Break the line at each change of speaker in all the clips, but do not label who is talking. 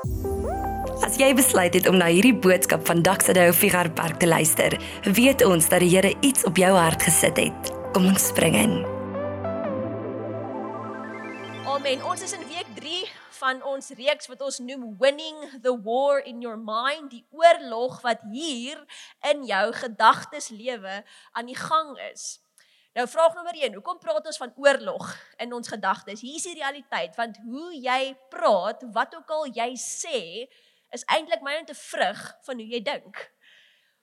As jy besluit het om na hierdie boodskap van Daksade Figar Park te luister, weet ons dat die Here iets op jou hart gesit het. Kom ons spring in.
Amen. Ons is in week 3 van ons reeks wat ons noem Winning the War in Your Mind, die oorlog wat hier in jou gedagtes lewe aan die gang is. Nou vraag nommer 1, hoekom praat ons van oorlog in ons gedagtes? Hier is die realiteit, want hoe jy praat, wat ook al jy sê, is eintlik my net 'n vrug van hoe jy dink.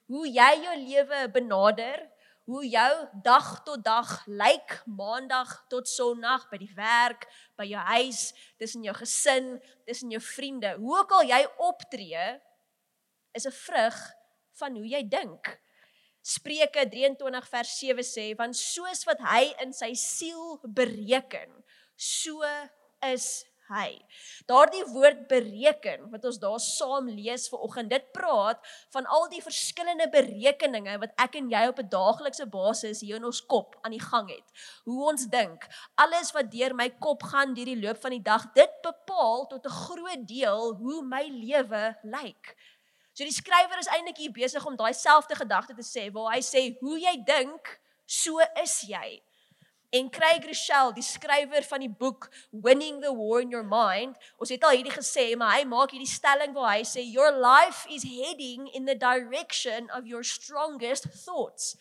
Hoe jy jou lewe benader, hoe jou dag tot dag lyk, maandag tot sonderdag by die werk, by jou huis, tussen jou gesin, tussen jou vriende, hoe ook al jy optree, is 'n vrug van hoe jy dink. Spreuke 23 vers 7 sê want soos wat hy in sy siel bereken, so is hy. Daardie woord bereken wat ons daar saam lees vir oggend, dit praat van al die verskillende berekeninge wat ek en jy op 'n daaglikse basis hier in ons kop aan die gang het. Hoe ons dink, alles wat deur my kop gaan deur die loop van die dag, dit bepaal tot 'n groot deel hoe my lewe lyk. So die skrywer is eintlik hier besig om daai selfde gedagte te sê waar hy sê hoe jy dink, so is jy. En Craig Rochelle, die skrywer van die boek Winning the War in Your Mind, ons het al hierdie gesê, maar hy maak hierdie stelling waar hy sê your life is heading in the direction of your strongest thoughts.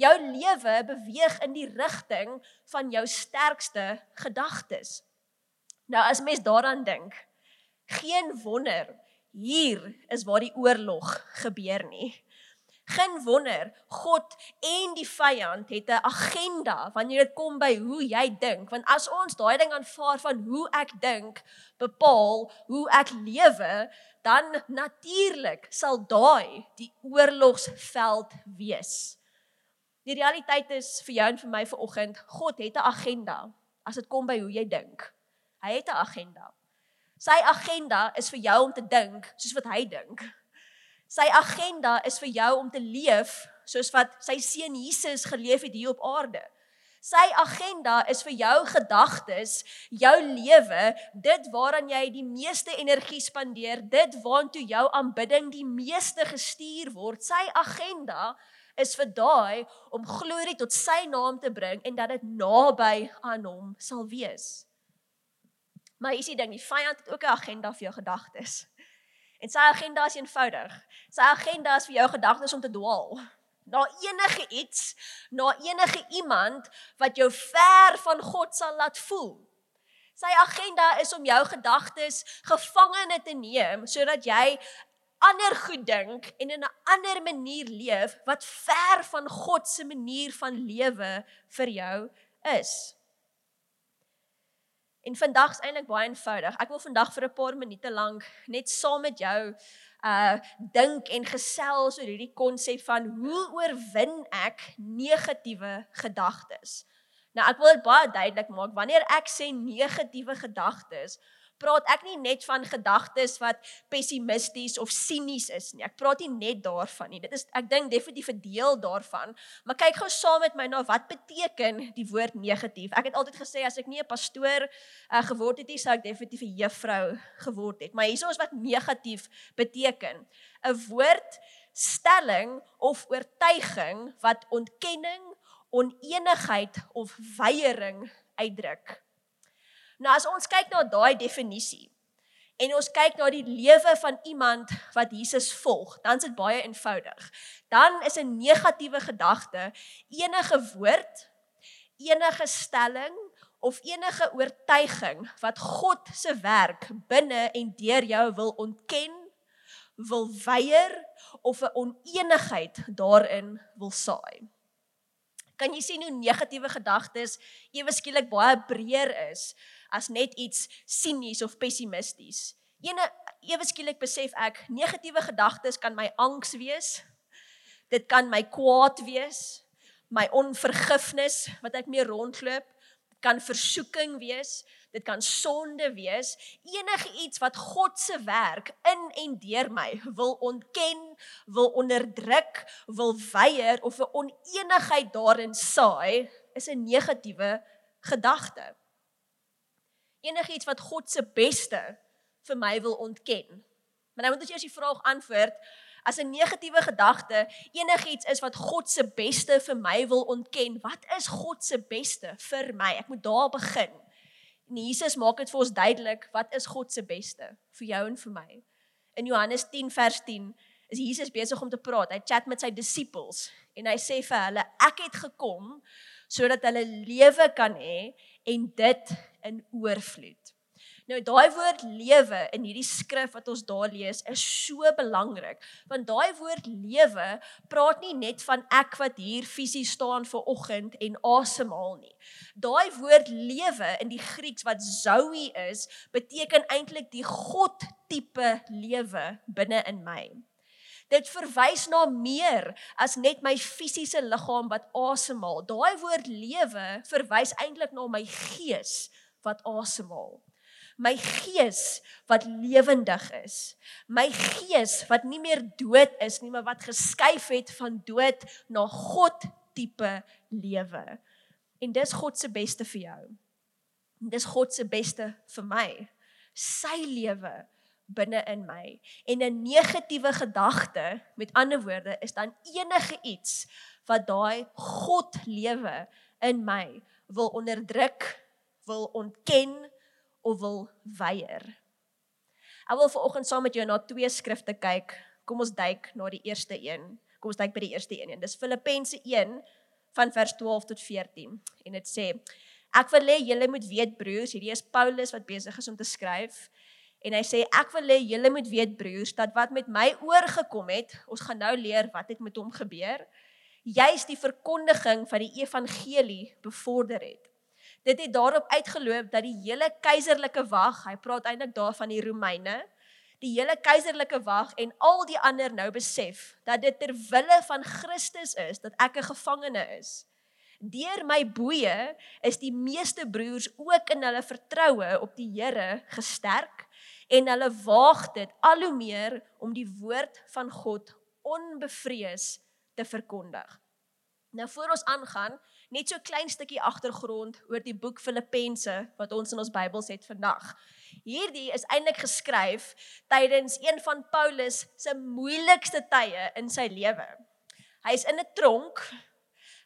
Jou lewe beweeg in die rigting van jou sterkste gedagtes. Nou as mens daaraan dink, geen wonder hier is waar die oorlog gebeur nie. Geen wonder God en die vyand het 'n agenda wanneer dit kom by hoe jy dink, want as ons daai ding aanvaar van hoe ek dink bepaal hoe ek lewe, dan natuurlik sal daai die oorlogsveld wees. Die realiteit is vir jou en vir my vanoggend, God het 'n agenda as dit kom by hoe jy dink. Hy het 'n agenda. Sy agenda is vir jou om te dink soos wat hy dink. Sy agenda is vir jou om te leef soos wat sy seun Jesus geleef het hier op aarde. Sy agenda is vir jou gedagtes, jou lewe, dit waaraan jy die meeste energie spandeer, dit waantoe jou aanbidding die meeste gestuur word. Sy agenda is vir daai om glorie tot sy naam te bring en dat dit naby aan hom sal wees. Maar is die ding, die vyand het ook 'n agenda vir jou gedagtes. En sy agenda is eenvoudig. Sy agenda is vir jou gedagtes om te dwaal na enige iets, na enige iemand wat jou ver van God sal laat voel. Sy agenda is om jou gedagtes gevangene te neem sodat jy ander goed dink en in 'n ander manier leef wat ver van God se manier van lewe vir jou is. En vandag is eintlik baie eenvoudig. Ek wil vandag vir 'n paar minute lank net saam met jou uh dink en gesels oor hierdie konsep van hoe oorwin ek negatiewe gedagtes. Nou ek wil dit baie duidelik maak wanneer ek sê negatiewe gedagtes, praat ek nie net van gedagtes wat pessimisties of sinies is nie. Ek praat nie net daarvan nie. Dit is ek dink definitief 'n deel daarvan, maar kyk gou saam met my na wat beteken die woord negatief. Ek het altyd gesê as ek nie 'n pastoor uh, geword het nie, sou ek definitief 'n juffrou geword het. Maar hierso is wat negatief beteken. 'n Woord stelling of oortuiging wat ontkenning, onenigheid of weiering uitdruk. Nou as ons kyk na daai definisie en ons kyk na die lewe van iemand wat Jesus volg, dan is dit baie eenvoudig. Dan is 'n negatiewe gedagte enige woord, enige stelling of enige oortuiging wat God se werk binne en deur jou wil ontken, wil weier of 'n onenigheid daarin wil saai. Kan jy sien hoe negatiewe gedagtes ewe skielik baie breër is as net iets sinies of pessimisties. Ene ewe skielik besef ek negatiewe gedagtes kan my angs wees. Dit kan my kwaad wees, my onvergifnis wat ek mee rondloop, kan versoeking wees, dit kan sonde wees, enige iets wat God se werk in en deur my wil ontken, wil onderdruk, wil weier of 'n onenigheid daarin saai, is 'n negatiewe gedagte enigiets wat God se beste vir my wil ontken. Maar nou moet ons eers die vraag antwoord as 'n negatiewe gedagte enigiets is wat God se beste vir my wil ontken. Wat is God se beste vir my? Ek moet daar begin. En Jesus maak dit vir ons duidelik wat is God se beste vir jou en vir my. In Johannes 10 vers 10 is Jesus besig om te praat. Hy chat met sy disippels en hy sê vir hulle ek het gekom sodat hulle lewe kan hê en dit in oorvloed. Nou daai woord lewe in hierdie skrif wat ons daar lees is so belangrik want daai woord lewe praat nie net van ek wat hier fisies staan vir oggend en asemhaal nie. Daai woord lewe in die Grieks wat zoe is, beteken eintlik die God tipe lewe binne in my. Dit verwys na meer as net my fisiese liggaam wat asemhaal. Daai woord lewe verwys eintlik na my gees wat asemhaal my gees wat lewendig is. My gees wat nie meer dood is nie, maar wat geskuif het van dood na God tipe lewe. En dis God se beste vir jou. En dis God se beste vir my. Sy lewe binne in my. En 'n negatiewe gedagte, met ander woorde, is dan enige iets wat daai God lewe in my wil onderdruk, wil ontken, of wil weier. Ek wil vanoggend saam met jou na twee skrifte kyk. Kom ons duik na die eerste een. Kom ons duik by die eerste een. Dis Filippense 1 van vers 12 tot 14. En dit sê: Ek wil hê julle moet weet broers, hierdie is Paulus wat besig is om te skryf. En hy sê ek wil hê julle moet weet broers dat wat met my oorgekom het, ons gaan nou leer wat het met hom gebeur. Juist die verkondiging van die evangelie bevorder het. Dit het daarop uitgeloop dat die hele keiserlike wag, hy praat eintlik daarvan die Romeine, die hele keiserlike wag en al die ander nou besef dat dit ter wille van Christus is dat ek 'n gevangene is. Deur my boeye is die meeste broers ook in hulle vertroue op die Here gesterk en hulle waag dit al hoe meer om die woord van God onbevrees te verkondig. Nou voor ons aangaan, net so 'n klein stukkie agtergrond oor die boek Filippense wat ons in ons Bybels het vandag. Hierdie is eintlik geskryf tydens een van Paulus se moeilikste tye in sy lewe. Hy's in 'n tronk.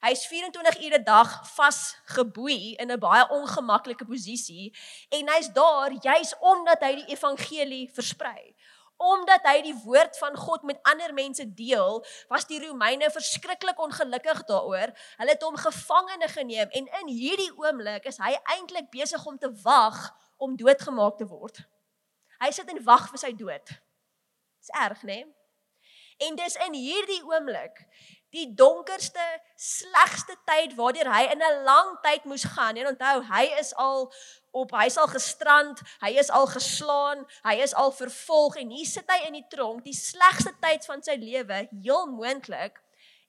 Hy's 24 ure 'n dag vasgeboei in 'n baie ongemaklike posisie en hy's daar juis omdat hy die evangelie versprei omdat hy die woord van God met ander mense deel, was die Romeine verskriklik ongelukkig daaroor. Hulle het hom gevangene geneem en in hierdie oomblik is hy eintlik besig om te wag om doodgemaak te word. Hy sit en wag vir sy dood. Dis erg, né? Nee? En dis in hierdie oomblik die donkerste, slegste tyd waardeur hy in 'n lang tyd moes gaan. En onthou, hy is al op, hy's al gestrand, hy is al geslaan, hy is al vervolg en hier sit hy in die tronk, die slegste tyd van sy lewe, heel moontlik.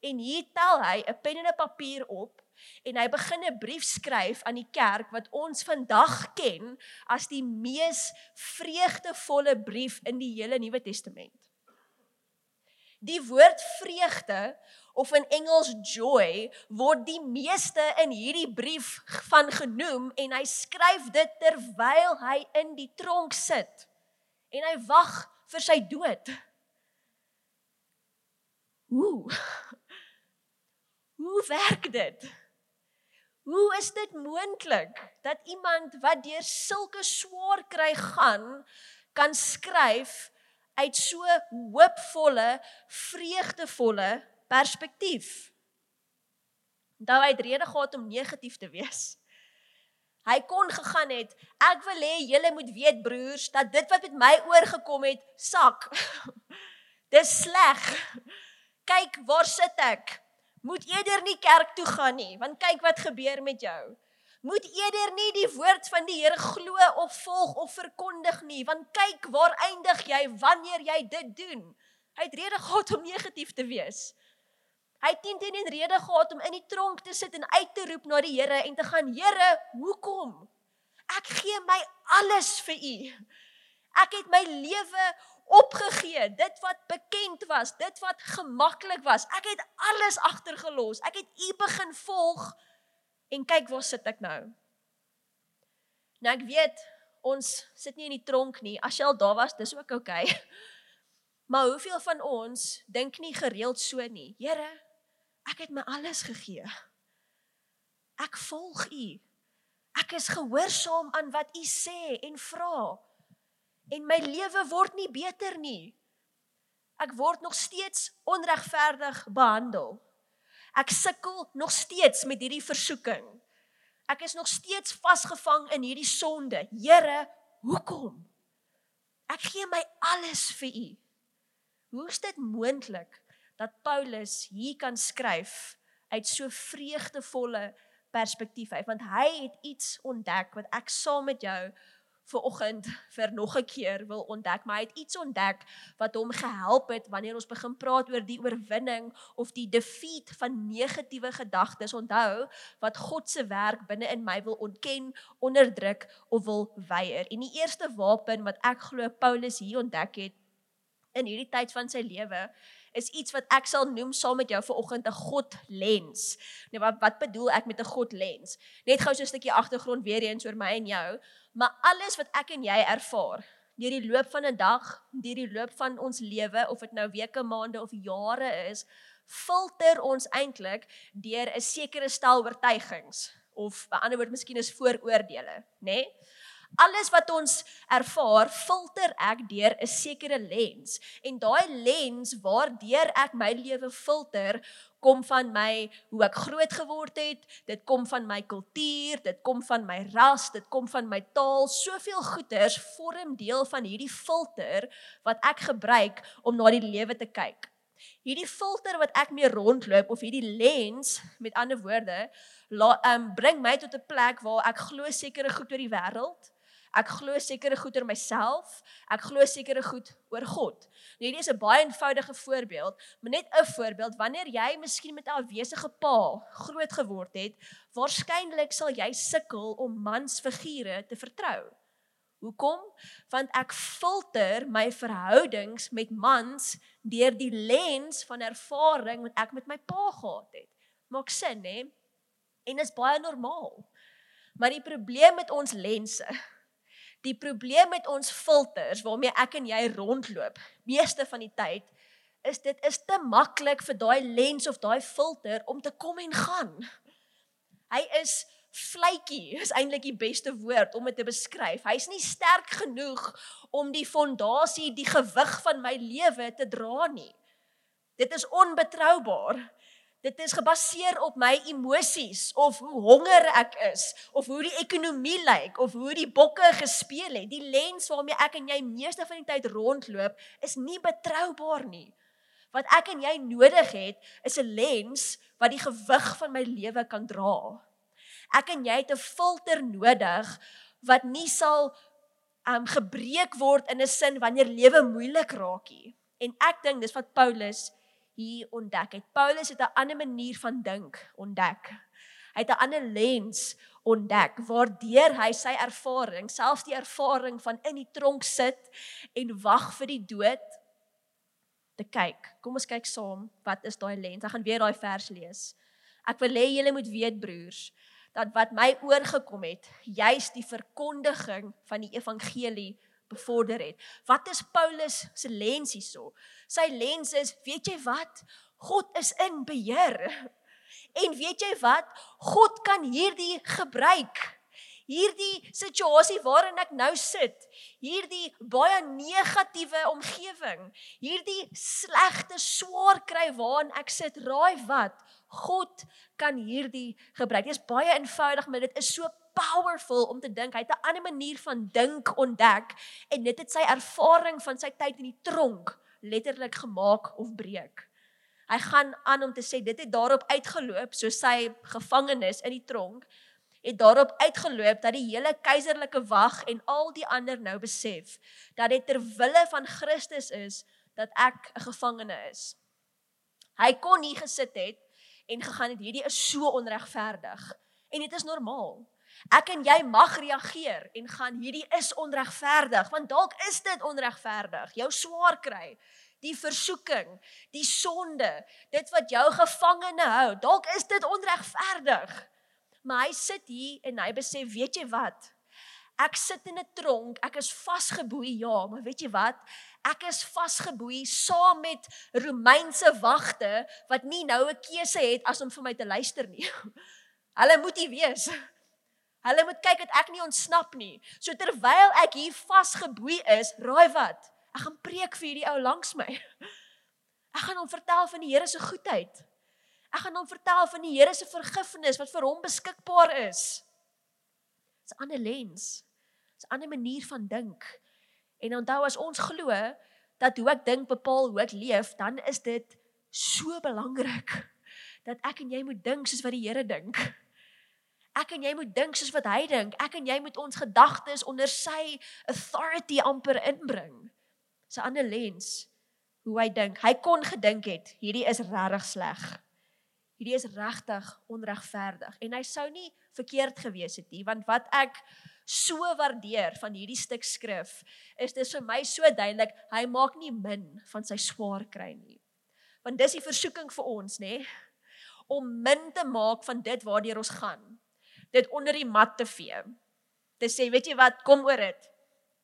En hier tel hy 'n pen en 'n papier op en hy begin 'n brief skryf aan die kerk wat ons vandag ken as die mees vreugdevolle brief in die hele Nuwe Testament. Die woord vreugde of in Engels joy word die meeste in hierdie brief van genoem en hy skryf dit terwyl hy in die tronk sit en hy wag vir sy dood. Hoe? Hoe werk dit? Hoe is dit moontlik dat iemand wat deur sulke swaar kry gaan kan skryf uit so hoopvolle, vreugdevolle perspektief. Onthou hy het rede gehad om negatief te wees. Hy kon gegaan het, ek wil hê julle moet weet broers dat dit wat met my oorgekom het, sak. Dis sleg. Kyk, waar sit ek? Moet eerder nie kerk toe gaan nie, want kyk wat gebeur met jou. Moet eerder nie die woord van die Here glo of volg of verkondig nie, want kyk waar eindig jy wanneer jy dit doen. Hy het rede gehad om negatief te wees. Hy het teen teen rede gehad om in die tronk te sit en uit te roep na die Here en te gaan: "Here, hoekom? Ek gee my alles vir U. Ek het my lewe opgegee, dit wat bekend was, dit wat gemaklik was. Ek het alles agtergelos. Ek het U begin volg en kyk waar sit ek nou." Nou ek weet ons sit nie in die tronk nie. As jy al daar was, dis ook oukei. Okay. Maar hoeveel van ons dink nie gereeld so nie? Here, ek het my alles gegee. Ek volg U. Ek is gehoorsaam aan wat U sê en vra. En my lewe word nie beter nie. Ek word nog steeds onregverdig behandel. Ek sukkel nog steeds met hierdie versoeking. Ek is nog steeds vasgevang in hierdie sonde. Here, hoekom? Ek gee my alles vir U. Hoe is dit moontlik dat Paulus hier kan skryf uit so vreugdevolle perspektief uit? Want hy het iets ontdek wat ek saam met jou vir oggend vir nog 'n keer wil ontdek, maar hy het iets ontdek wat hom gehelp het wanneer ons begin praat oor die oorwinning of die defeat van negatiewe gedagtes. Onthou wat God se werk binne in my wil ontken, onderdruk of wil weier. En die eerste wapen wat ek glo Paulus hier ontdek het in hierdie tyd van sy lewe is iets wat ek sal noem saam met jou vanoggend 'n God lens. Nou wat wat bedoel ek met 'n God lens? Net gou so 'n stukkie agtergrond weer eens oor my en jou maar alles wat ek en jy ervaar deur die loop van 'n dag, deur die loop van ons lewe of dit nou weke, maande of jare is, filter ons eintlik deur 'n sekere stel oortuigings of 'n ander woord miskien is vooroordeele, nê? Nee? Alles wat ons ervaar, filter ek deur 'n sekere lens en daai lens waardeur ek my lewe filter, kom van my hoe ek groot geword het, dit kom van my kultuur, dit kom van my ras, dit kom van my taal. Soveel goeters vorm deel van hierdie filter wat ek gebruik om na die lewe te kyk. Hierdie filter wat ek mee rondloop of hierdie lens, met ander woorde, laat um bring my tot 'n plek waar ek glo sekere goed oor die wêreld Ek glo sekere goed oor myself, ek glo sekere goed oor God. Nou hierdie is 'n baie eenvoudige voorbeeld, maar net 'n voorbeeld wanneer jy miskien met 'n afwesige pa groot geword het, waarskynlik sal jy sukkel om mansfigure te vertrou. Hoekom? Want ek filter my verhoudings met mans deur die lens van ervaring wat ek met my pa gehad het. Maak sin, hè? En dit is baie normaal. Maar die probleem met ons lense Die probleem met ons filters waarmee ek en jy rondloop, meeste van die tyd, is dit is te maklik vir daai lens of daai filter om te kom en gaan. Hy is vletjie, is eintlik die beste woord om dit te beskryf. Hy's nie sterk genoeg om die fondasie, die gewig van my lewe te dra nie. Dit is onbetroubaar. Dit is gebaseer op my emosies of hoe honger ek is of hoe die ekonomie lyk of hoe die bokke gespeel het. Die lens waarmee ek en jy meeste van die tyd rondloop is nie betroubaar nie. Wat ek en jy nodig het is 'n lens wat die gewig van my lewe kan dra. Ek en jy het 'n filter nodig wat nie sal um gebreek word in 'n sin wanneer lewe moeilik raak nie. En ek dink dis wat Paulus hier ontdek het. Paulus het 'n ander manier van dink ontdek. Hy het 'n ander lens ontdek waardeur hy sy ervaring, selfs die ervaring van in die tronk sit en wag vir die dood te kyk. Kom ons kyk saam, wat is daai lens? Ek gaan weer daai vers lees. Ek wil hê julle moet weet broers, dat wat my oorgekom het, juis die verkondiging van die evangelie bevorder het. Wat is Paulus se lens hierso? Sy lens is, weet jy wat? God is in beheer. En weet jy wat? God kan hierdie gebruik. Hierdie situasie waarin ek nou sit, hierdie baie negatiewe omgewing, hierdie slegte swaar kry waarin ek sit, raai wat? God kan hierdie gebruik. Dit is baie eenvoudig, maar dit is so powerful om te dink hy het 'n ander manier van dink ontdek en dit het sy ervaring van sy tyd in die tronk letterlik gemaak of breek. Hy gaan aan om te sê dit het daarop uitgeloop so sy gevangenes in die tronk het daarop uitgeloop dat die hele keiserlike wag en al die ander nou besef dat dit ter wille van Christus is dat ek 'n gevangene is. Hy kon nie gesit het en gegaan het hierdie is so onregverdig en dit is normaal. Ek en jy mag reageer en gaan hierdie is onregverdig want dalk is dit onregverdig. Jou swaar kry, die versoeking, die sonde, dit wat jou gevangene hou, dalk is dit onregverdig. Maar hy sit hier en hy besef, weet jy wat? Ek sit in 'n tronk, ek is vasgeboei, ja, maar weet jy wat? Ek is vasgeboei saam met Romeinse wagte wat nie nou 'n keuse het as om vir my te luister nie. Hulle moet hier wees. Hulle moet kyk dat ek nie ontsnap nie. So terwyl ek hier vasgeboei is, raai wat? Ek gaan preek vir hierdie ou langs my. Ek gaan hom vertel van die Here se goedheid. Ek gaan hom vertel van die Here se vergifnis wat vir hom beskikbaar is. Dis 'n ander lens. Dis 'n ander manier van dink. En onthou as ons glo dat hoe ek dink bepaal hoe ek leef, dan is dit so belangrik dat ek en jy moet dink soos wat die Here dink. Ek en jy moet dink soos wat hy dink. Ek en jy moet ons gedagtes onder sy authority amper inbring. 'n ander lens hoe hy dink. Hy kon gedink het hierdie is regtig sleg. Hierdie is regtig onregverdig en hy sou nie verkeerd gewees het nie want wat ek so waardeer van hierdie stuk skrif is dis vir my so duidelik hy maak nie min van sy swaar kry nie. Want dis die versoeking vir ons nê om min te maak van dit waardeur ons gaan. Dit onder die mat te vee. Te sê weet jy wat kom oor dit.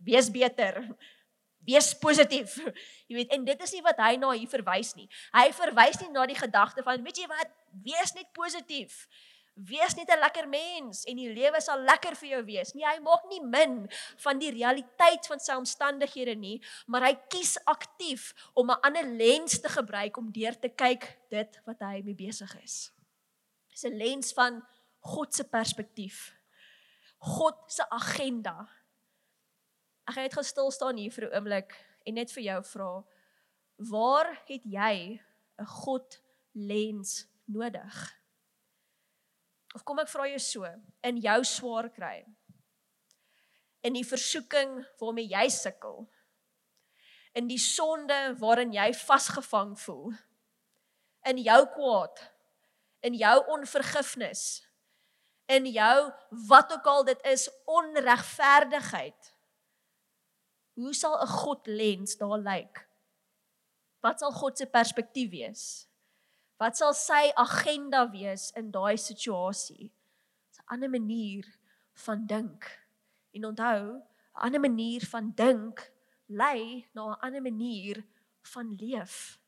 Wees beter. Wees positief. Jy weet, en dit is nie wat hy na hier verwys nie. Hy verwys nie na die gedagte van, weet jy wat, wees net positief. Wees net 'n lekker mens en die lewe sal lekker vir jou wees. Nee, hy maak nie min van die realiteit van sy omstandighede nie, maar hy kies aktief om 'n ander lens te gebruik om deur te kyk dit wat hy mee besig is. Dis 'n lens van God se perspektief. God se agenda Ek gaan net gou stil staan hier vir 'n oomblik en net vir jou vra waar het jy 'n God lens nodig? Of kom ek vra jou so in jou swaar kry? In die versoeking waarmee jy sukkel? In die sonde waarin jy vasgevang voel? In jou kwaad? In jou onvergifnis? In jou wat ook al dit is onregverdigheid? Hoe sal 'n God lens daar lyk? Wat sal God se perspektief wees? Wat sal sy agenda wees in daai situasie? 'n ander manier van dink. En onthou, 'n ander manier van dink lei na 'n ander manier van leef.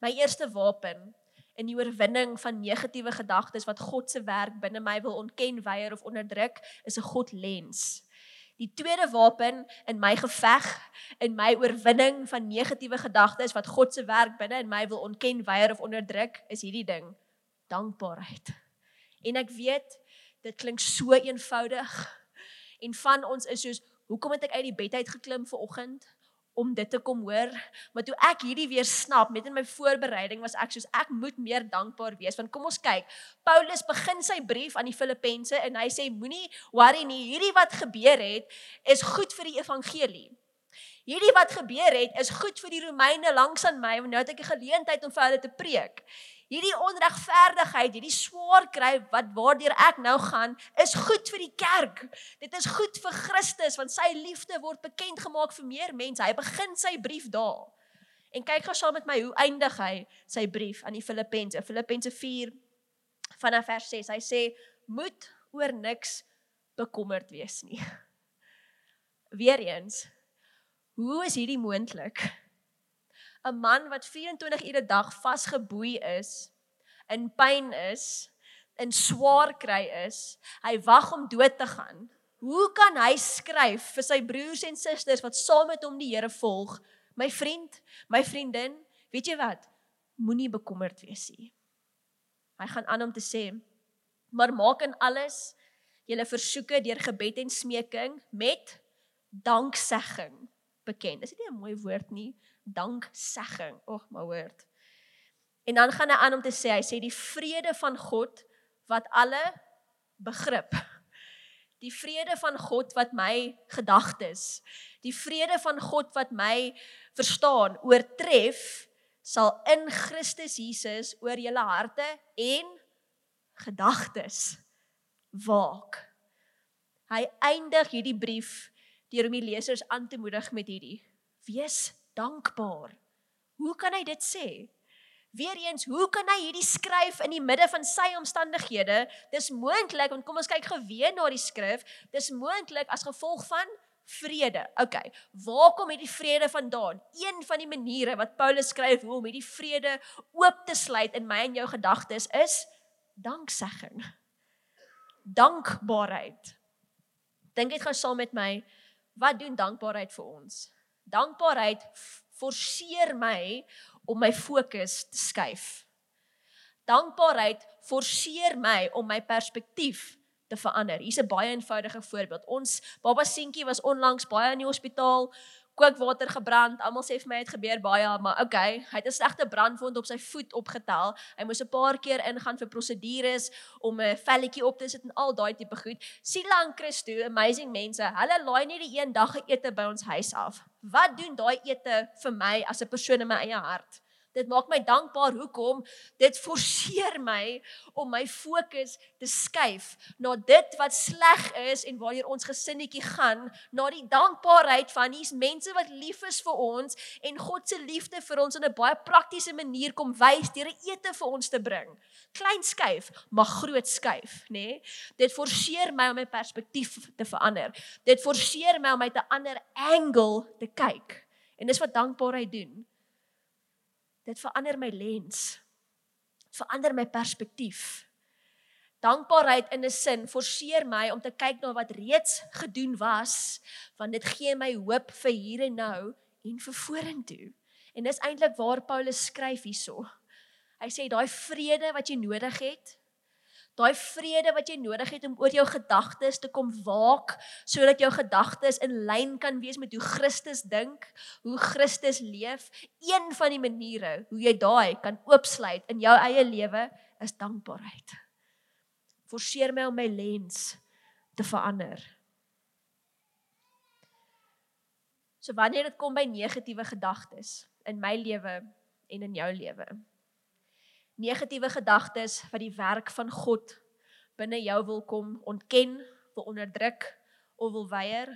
My eerste wapen in die oorwinning van negatiewe gedagtes wat God se werk binne my wil ontken, weier of onderdruk, is 'n God lens. Die tweede wapen in my geveg in my oorwinning van negatiewe gedagtes wat God se werk binne in my wil ontken, weier of onderdruk, is hierdie ding: dankbaarheid. En ek weet dit klink so eenvoudig en van ons is soos hoekom het ek uit die bed uit geklim vir oggend? Om dit te kom hoor. Maar toe ek hierdie weer snap met in my voorbereiding was ek soos ek moet meer dankbaar wees want kom ons kyk. Paulus begin sy brief aan die Filippense en hy sê moenie worry nie, hierdie wat gebeur het is goed vir die evangelie. Hierdie wat gebeur het is goed vir die Romeine langs aan my want nou het ek 'n geleentheid om vir hulle te preek. Hierdie onregverdigheid, hierdie swaar kry wat waardeur ek nou gaan, is goed vir die kerk. Dit is goed vir Christus want sy liefde word bekend gemaak vir meer mense. Hy begin sy brief daar. En kyk gou saam met my hoe eindig hy sy brief aan die Filippense. Filippense 4 vanaf vers 6. Hy sê: "Moet oor niks bekommerd wees nie." Weereens, hoe is hierdie moontlik? 'n man wat 24 ure 'n dag vasgeboei is, in pyn is, in swaar kry is, hy wag om dood te gaan. Hoe kan hy skryf vir sy broers en susters wat saam met hom die Here volg? My vriend, my vriendin, weet jy wat? Moenie bekommerd wees nie. Hy gaan aan om te sê: "Maar maak in alles julle versoeke deur gebed en smeking met danksegging bekend." Is dit nie 'n mooi woord nie? Danksegging. Ag, my woord. En dan gaan hy aan om te sê, hy sê die vrede van God wat alle begrip. Die vrede van God wat my gedagtes, die vrede van God wat my verstaan, oortref sal in Christus Jesus oor julle harte en gedagtes waak. Hy eindig hierdie brief deur om die lesers aan te moedig met hierdie: Wees dankbaar. Hoe kan hy dit sê? Weereens, hoe kan hy hierdie skryf in die midde van sy omstandighede? Dis moontlik want kom ons kyk geweet na die skrif. Dis moontlik as gevolg van vrede. OK. Waar kom hierdie vrede vandaan? Een van die maniere wat Paulus skryf hoe om hierdie vrede oop te sluit in my en jou gedagtes is danksegging. Dankbaarheid. Dink net gou saam met my, wat doen dankbaarheid vir ons? Dankbaarheid forceer my om my fokus te skuif. Dankbaarheid forceer my om my perspektief te verander. Hier's 'n baie eenvoudige voorbeeld. Ons baba seentjie was onlangs baie in die hospitaal kookwater gebrand. Almal sê vir my het gebeur baie, maar okay, hy het 'n slegte brandwond op sy voet opgetel. Hy moes 'n paar keer ingaan vir prosedures om 'n velletjie op te sit en al daai tipe goed. Sila en Christo, amazing mense. Hulle laai nie die een dag ete by ons huis af. Wat doen daai ete vir my as 'n persoon in my eie hart? Dit maak my dankbaar. Hoekom? Dit forceer my om my fokus te skuif na dit wat sleg is en waartoe ons gesinnetjie gaan, na die dankbaarheid van hier's mense wat lief is vir ons en God se liefde vir ons in 'n baie praktiese manier kom wys deur 'n ete vir ons te bring. Klein skuif, maar groot skuif, nê? Nee? Dit forceer my om my perspektief te verander. Dit forceer my om uit 'n ander angle te kyk. En dis wat dankbaarheid doen dit verander my lens. Verander my perspektief. Dankbaarheid in 'n sin forceer my om te kyk na wat reeds gedoen was, want dit gee my hoop vir hier en nou en vir vorentoe. En dis eintlik waar Paulus skryf hierso. Hy sê daai vrede wat jy nodig het, daai vrede wat jy nodig het om oor jou gedagtes te kom waak sodat jou gedagtes in lyn kan wees met hoe Christus dink, hoe Christus leef. Een van die maniere hoe jy daai kan oopsluit in jou eie lewe is dankbaarheid. Forceer my om my lens te verander. So wanneer dit kom by negatiewe gedagtes in my lewe en in jou lewe, negatiewe gedagtes wat die werk van God binne jou wil kom ontken, wil onderdruk of wil weier.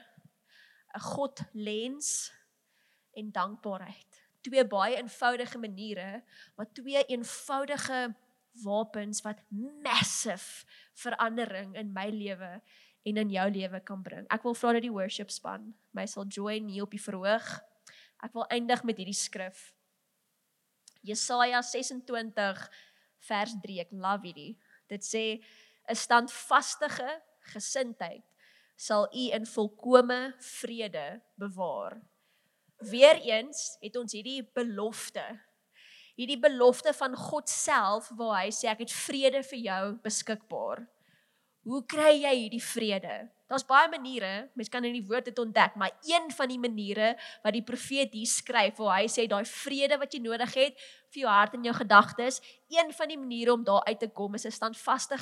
'n God lens en dankbaarheid. Twee baie eenvoudige maniere, maar twee eenvoudige wapens wat massive verandering in my lewe en in jou lewe kan bring. Ek wil vra dat die worship span my sal join hier op die verhoog. Ek wil eindig met hierdie skrif. Jesaja 26 vers 3. Ek love hierdie. Dit sê 'n standvastige gesindheid sal u in volkomme vrede bewaar. Weereens het ons hierdie belofte. Hierdie belofte van God self waar hy sê ek het vrede vir jou beskikbaar. Hoe kry jy hierdie vrede? Daar's baie maniere, mens kan in die woord dit ontdek, maar een van die maniere wat die profeet hier skryf, waar hy sê daai vrede wat jy nodig het vir jou hart en jou gedagtes, een van die maniere om daar uit te kom is 'n standvaste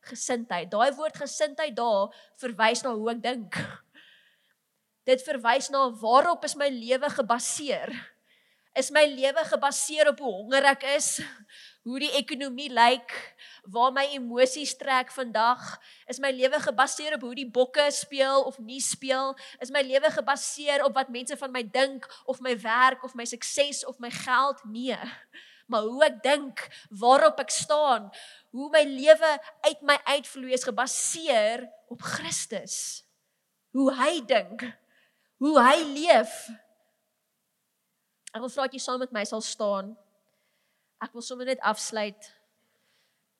gesindheid. Daai woord gesindheid daar verwys na hoe ek dink. Dit verwys na waarop is my lewe gebaseer? Is my lewe gebaseer op hoe honger ek is? hoe die ekonomie lyk, waar my emosies trek vandag, is my lewe gebaseer op hoe die bokke speel of nie speel, is my lewe gebaseer op wat mense van my dink of my werk of my sukses of my geld? Nee. Maar hoe ek dink, waarop ek staan, hoe my lewe uit my uitvloei is gebaseer op Christus. Hoe hy dink, hoe hy leef. Ek wil vra dat jy saam met my sal staan. Ek wil sommer net afsluit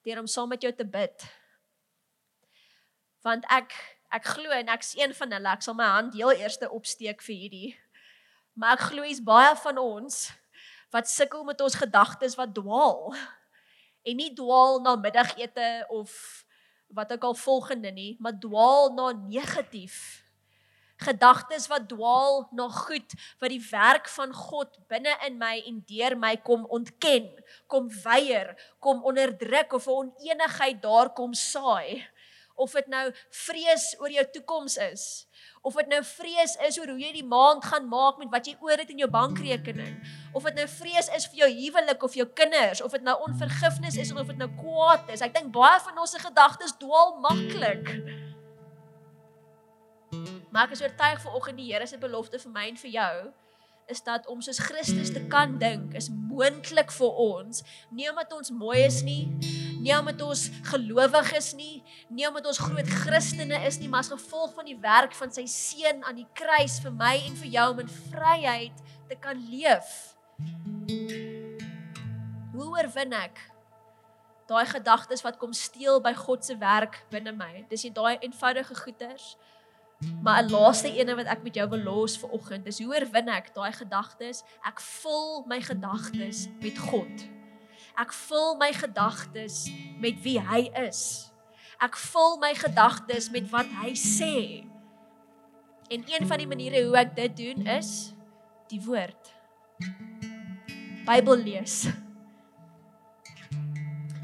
deur om saam met jou te bid. Want ek ek glo en ek's een van hulle. Ek sal my hand heel eerste opsteek vir hierdie. Maar ek glo is baie van ons wat sukkel met ons gedagtes wat dwaal. En nie dwaal na middagete of wat ook al volgende nie, maar dwaal na negatief gedagtes wat dwaal na goed wat die werk van God binne in my en deur my kom ontken, kom weier, kom onderdruk of 'n onenigheid daar kom saai. Of dit nou vrees oor jou toekoms is, of dit nou vrees is oor hoe jy die maand gaan maak met wat jy oor het in jou bankrekening, of dit nou vrees is vir jou huwelik of jou kinders, of dit nou onvergifnis is of dit nou kwaad is. Ek dink baie van ons se gedagtes dwaal maklik. Maar ek is oortuig vanoggend die Here se belofte vir my en vir jou is dat om soos Christus te kan dink is moontlik vir ons, nie omdat ons mooi is nie, nie omdat ons gelowig is nie, nie omdat ons groot Christene is nie, maar as gevolg van die werk van sy seun aan die kruis vir my en vir jou om in vryheid te kan leef. Hoe oorwin ek daai gedagtes wat kom steel by God se werk binne my? Dis nie daai eenvoudige goeters nie Maar 'n laaste ene wat ek met jou wil los vir oggend is hoe oorwin ek daai gedagtes? Ek vul my gedagtes met God. Ek vul my gedagtes met wie hy is. Ek vul my gedagtes met wat hy sê. En een van die maniere hoe ek dit doen is die woord. Bybel lees.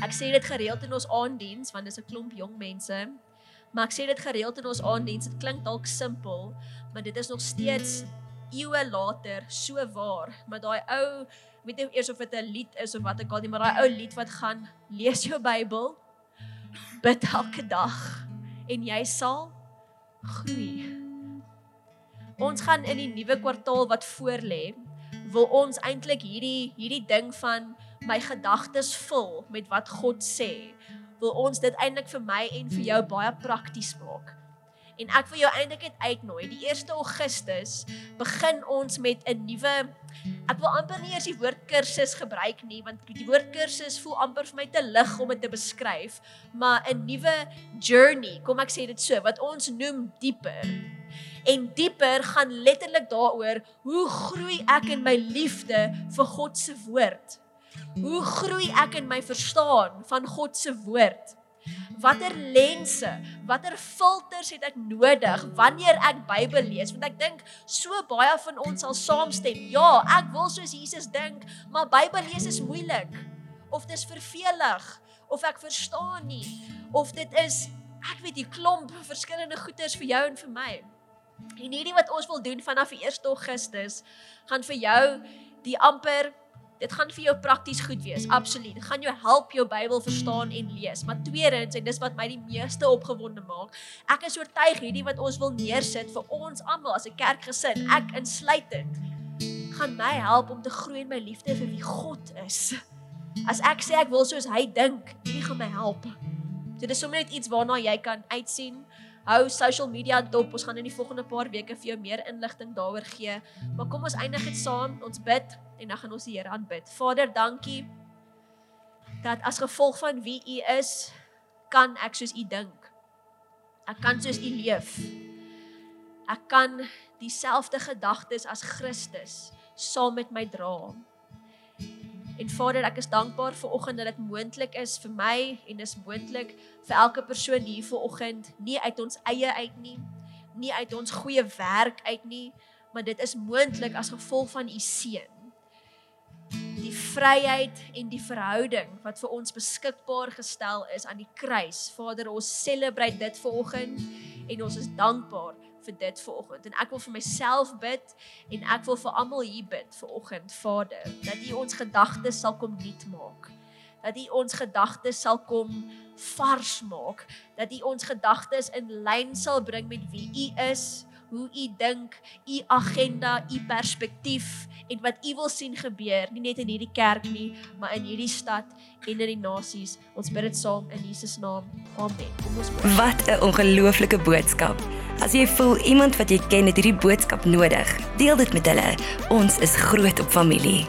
Ek sê dit gereeld in ons aanddiens want dis 'n klomp jong mense Maar ek sê dit gereeld in ons aanddiens. Dit klink dalk simpel, maar dit is nog steeds eeue later so waar. Maar daai ou, weet nie eers of dit 'n lied is of wat ek al nie, maar daai ou lied wat gaan lees jou Bybel, bid elke dag en jy sal groei. Ons gaan in die nuwe kwartaal wat voorlê, wil ons eintlik hierdie hierdie ding van my gedagtes vul met wat God sê wil ons dit eintlik vir my en vir jou baie prakties maak. En ek wil jou eintlik uitnooi. Die 1 Augustus begin ons met 'n nuwe ek wil amper nie eers die woord kursus gebruik nie want die woord kursus voel amper vir my te lig om dit te beskryf, maar 'n nuwe journey, kom ek sê dit so, wat ons noem dieper. En dieper gaan letterlik daaroor hoe groei ek in my liefde vir God se woord. Hoe groei ek in my verstaan van God se woord? Watter lense, watter filters het ek nodig wanneer ek Bybel lees? Want ek dink so baie van ons sal saamstem. Ja, ek wil soos Jesus dink, maar Bybel lees is moeilik. Of dit is vervelig, of ek verstaan nie, of dit is ek weet die klomp verskillende goeters vir jou en vir my. En hierdie wat ons wil doen vanaf die 1 Augustus gaan vir jou die amper Dit gaan vir jou prakties goed wees, absoluut. Dit gaan jou help jou Bybel verstaan en lees. Maar tweedens, en dis wat my die meeste opgewonde maak, ek is oortuig hierdie wat ons wil neersit vir ons almal as 'n kerkgesin, ek insluitend, gaan my help om te groei in my liefde vir wie God is. As ek sê ek wil soos hy dink, hierdie gaan my help. So dis sommer net iets waarna jy kan uitsien hou social media dop. Ons gaan in die volgende paar weke vir jou meer inligting daaroor gee. Maar kom ons eindig dit saam. Ons bid en dan gaan ons die Here aanbid. Vader, dankie dat as gevolg van wie U is, kan ek soos U dink. Ek kan soos U leef. Ek kan dieselfde gedagtes as Christus saam met my dra. En Vader, ek is dankbaar vir oggend dat dit moontlik is vir my en dis moontlik vir elke persoon hier vanoggend, nie uit ons eie uit nie, nie uit ons goeie werk uit nie, maar dit is moontlik as gevolg van u seun. Die vryheid en die verhouding wat vir ons beskikbaar gestel is aan die kruis. Vader, ons celebrate dit vanoggend en ons is dankbaar vir dit vir oggend. En ek wil vir myself bid en ek wil vir almal hier bid vir oggend, Vader, dat U ons gedagtes sal kom nuut maak. Dat U ons gedagtes sal kom vars maak, dat U ons gedagtes in lyn sal bring met wie U is, hoe U dink, U agenda, U perspektief en wat U wil sien gebeur, nie net in hierdie kerk nie, maar in hierdie stad en in die nasies. Ons bid dit saam in Jesus naam. Amen. Kom ons
bid. Wat 'n ongelooflike boodskap. As jy voel iemand wat jy ken het hierdie boodskap nodig, deel dit met hulle. Ons is groot op familie.